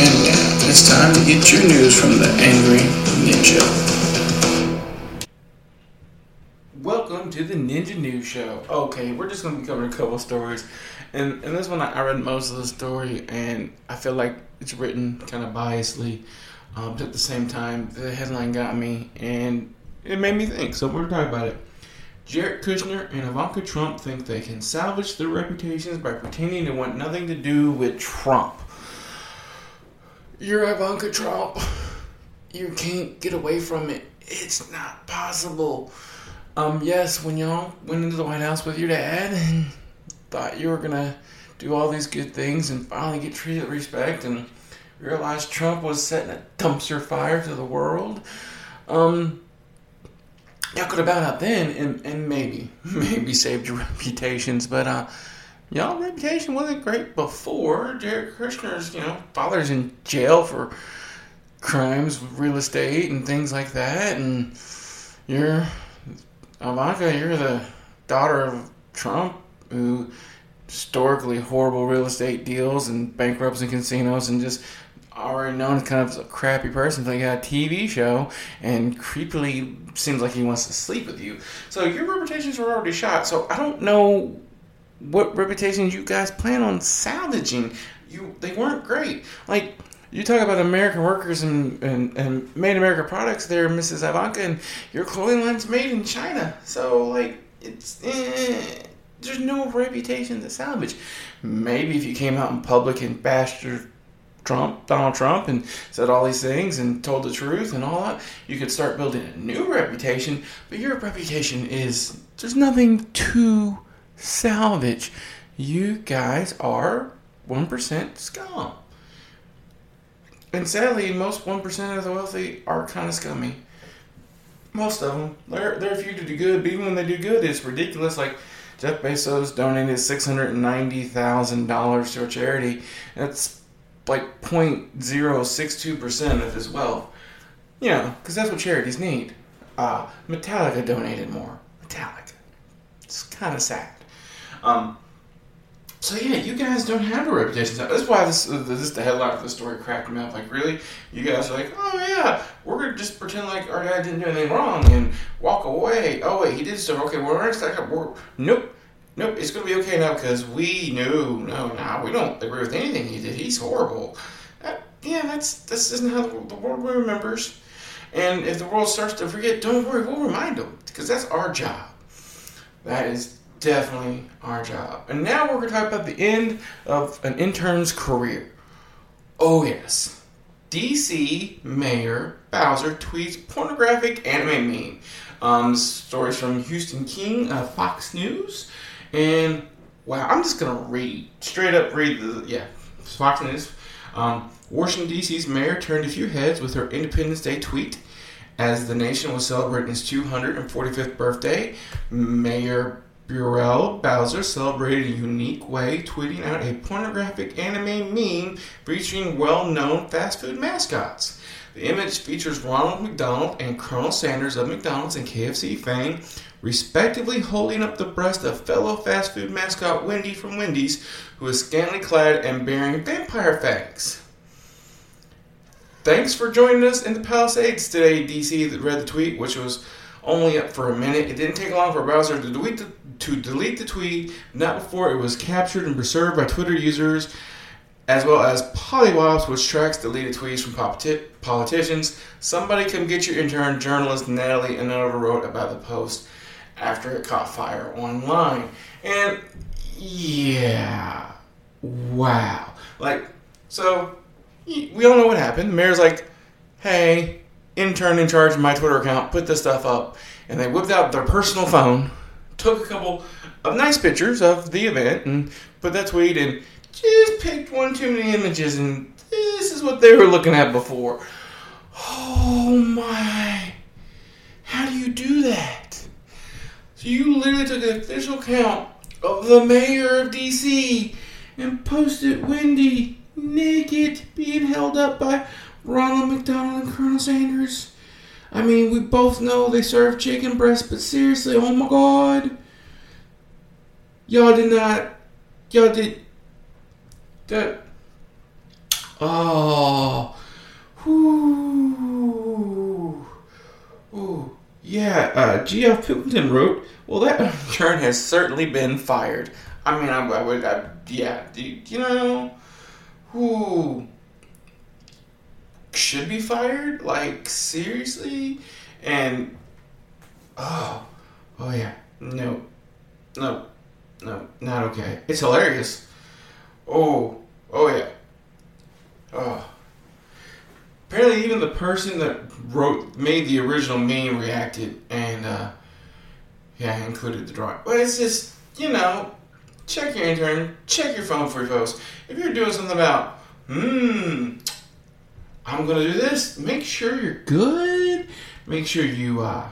And it's time to get your news from the Angry Ninja. Welcome to the Ninja News Show. Okay, we're just going to be covering a couple stories. And, and this one, I read most of the story, and I feel like it's written kind of biasly. Um, but at the same time, the headline got me, and it made me think. So we're talking about it. Jared Kushner and Ivanka Trump think they can salvage their reputations by pretending to want nothing to do with Trump. You're Ivanka Trump. You can't get away from it. It's not possible. Um, yes, when y'all went into the White House with your dad and thought you were gonna do all these good things and finally get treated with respect and realized Trump was setting a dumpster fire to the world, um, y'all could have bowed out then and, and maybe, maybe saved your reputations, but, uh, y'all reputation wasn't great before. Jared Kushner's, you know, father's in jail for crimes with real estate and things like that, and you're Ivanka, you're the daughter of Trump, who historically horrible real estate deals and bankrupts and casinos and just already known as kind of a crappy person until you got a TV show and creepily seems like he wants to sleep with you. So your reputations were already shot. So I don't know what reputations you guys plan on salvaging. You they weren't great. Like you talk about American workers and, and, and made America products there, Mrs. Ivanka, and your clothing line's made in China. So like it's eh, there's no reputation to salvage. Maybe if you came out in public and bashed Trump, Donald Trump, and said all these things and told the truth and all that, you could start building a new reputation. But your reputation is there's nothing to salvage. You guys are one percent scum. And sadly, most one percent of the wealthy are kind of scummy. Most of them, they're they're few to do good, but even when they do good, it's ridiculous. Like Jeff Bezos donated six hundred and ninety thousand dollars to a charity. That's like 0.062 percent of his wealth. You know, because that's what charities need. Uh, Metallica donated more. Metallica. It's kind of sad. Um, so yeah, you guys don't have a reputation. That's why this this is the headline of the story cracked me up. Like really, you guys are like, oh yeah, we're gonna just pretend like our dad didn't do anything wrong and walk away. Oh wait, he did stuff. Okay, we're next like we're nope. Nope, it's gonna be okay now because we knew. No, no, we don't agree with anything he did. He's horrible. That, yeah, that's this isn't how the, the world remembers. And if the world starts to forget, don't worry, we'll remind them because that's our job. That is definitely our job. And now we're going to talk about the end of an intern's career. Oh, yes. DC Mayor Bowser tweets pornographic anime meme. Um, stories from Houston Keene, uh, Fox News. And wow, I'm just going to read, straight up read the, yeah, Fox News. Um, Washington, D.C.'s mayor turned a few heads with her Independence Day tweet. As the nation was celebrating its 245th birthday, Mayor Muriel Bowser celebrated a unique way, tweeting out a pornographic anime meme featuring well known fast food mascots. The image features Ronald McDonald and Colonel Sanders of McDonald's and KFC fame, respectively holding up the breast of fellow fast food mascot Wendy from Wendy's, who is scantily clad and bearing vampire fangs. Thanks for joining us in the Palisades today, DC, read the tweet, which was only up for a minute. It didn't take long for Bowser to delete the, to delete the tweet, not before it was captured and preserved by Twitter users, as well as Politwoops, which tracks deleted tweets from politi- politicians. Somebody come get your intern, journalist Natalie Anova wrote about the post after it caught fire online. And yeah, wow. Like, so we all know what happened. The mayor's like, hey, intern in charge of my Twitter account, put this stuff up. And they whipped out their personal phone, took a couple of nice pictures of the event, and put that tweet. And just picked one too many images, and this is what they were looking at before. Oh my! How do you do that? So you literally took an official count of the mayor of DC and posted Wendy naked being held up by Ronald McDonald and Colonel Sanders. I mean, we both know they serve chicken breast, but seriously, oh my god. Y'all did not. Y'all did. That. Oh. Whoo. Ooh. Yeah, uh, G.F. Pilkington wrote, Well, that turn has certainly been fired. I mean, I, I would, I, yeah, you, you know, who should be fired? Like, seriously? And, oh, oh yeah, no, no, no, not okay. It's hilarious. Oh, oh yeah. Oh. Apparently, even the person that wrote, made the original meme reacted and, uh, yeah, included the drawing. But it's just, you know, check your intern, check your phone for posts. If you're doing something about, hmm, I'm gonna do this, make sure you're good. Make sure you uh,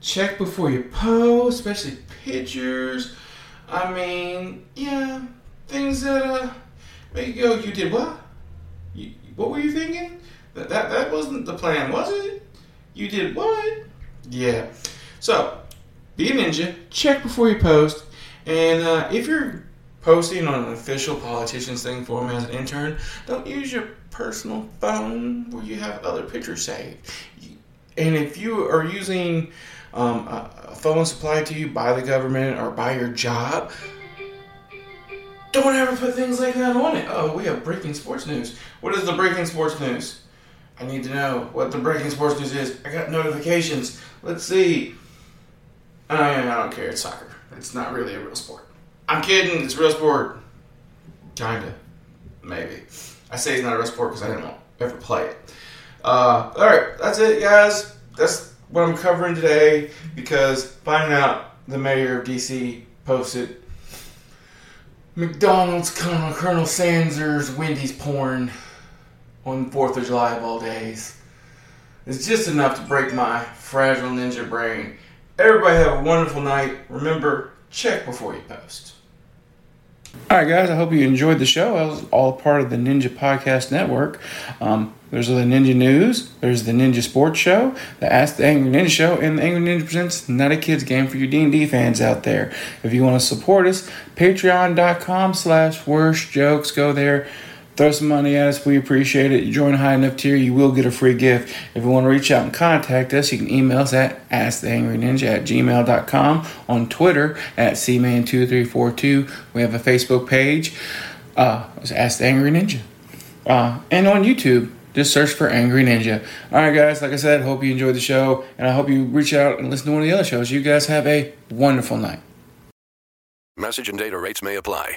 check before you post, especially pictures. I mean, yeah, things that uh, make you go, you did what? You, what were you thinking? That, that that wasn't the plan, was it? You did what? Yeah. So, be a ninja. Check before you post. And uh, if you're posting on an official politician's thing for me as an intern, don't use your personal phone where you have other pictures saved. And if you are using um, a phone supplied to you by the government or by your job, don't ever put things like that on it. Oh, we have breaking sports news. What is the breaking sports news? I need to know what the breaking sports news is. I got notifications. Let's see. Oh, I don't care. It's soccer. It's not really a real sport. I'm kidding. It's a real sport. Kinda. Maybe. I say it's not a real sport because I didn't ever play it. Uh, Alright, that's it, guys. That's what I'm covering today because finding out the mayor of DC posted McDonald's Colonel, Colonel Sanders Wendy's porn on the 4th of July of all days. It's just enough to break my fragile ninja brain. Everybody have a wonderful night. Remember, check before you post. All right, guys. I hope you enjoyed the show. I was all part of the Ninja Podcast Network. Um, there's the Ninja News. There's the Ninja Sports Show, the Ask the Angry Ninja Show, and the Angry Ninja presents Not a Kids Game for you D&D fans out there. If you want to support us, patreon.com slash worst jokes. Go there throw some money at us. We appreciate it. You join high enough tier, you will get a free gift. If you want to reach out and contact us, you can email us at asktheangryninja at gmail.com, on Twitter at cman2342. We have a Facebook page, uh, Ask the Angry Ninja. Uh, and on YouTube, just search for Angry Ninja. All right, guys, like I said, hope you enjoyed the show, and I hope you reach out and listen to one of the other shows. You guys have a wonderful night. Message and data rates may apply.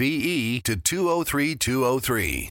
E to 203 203.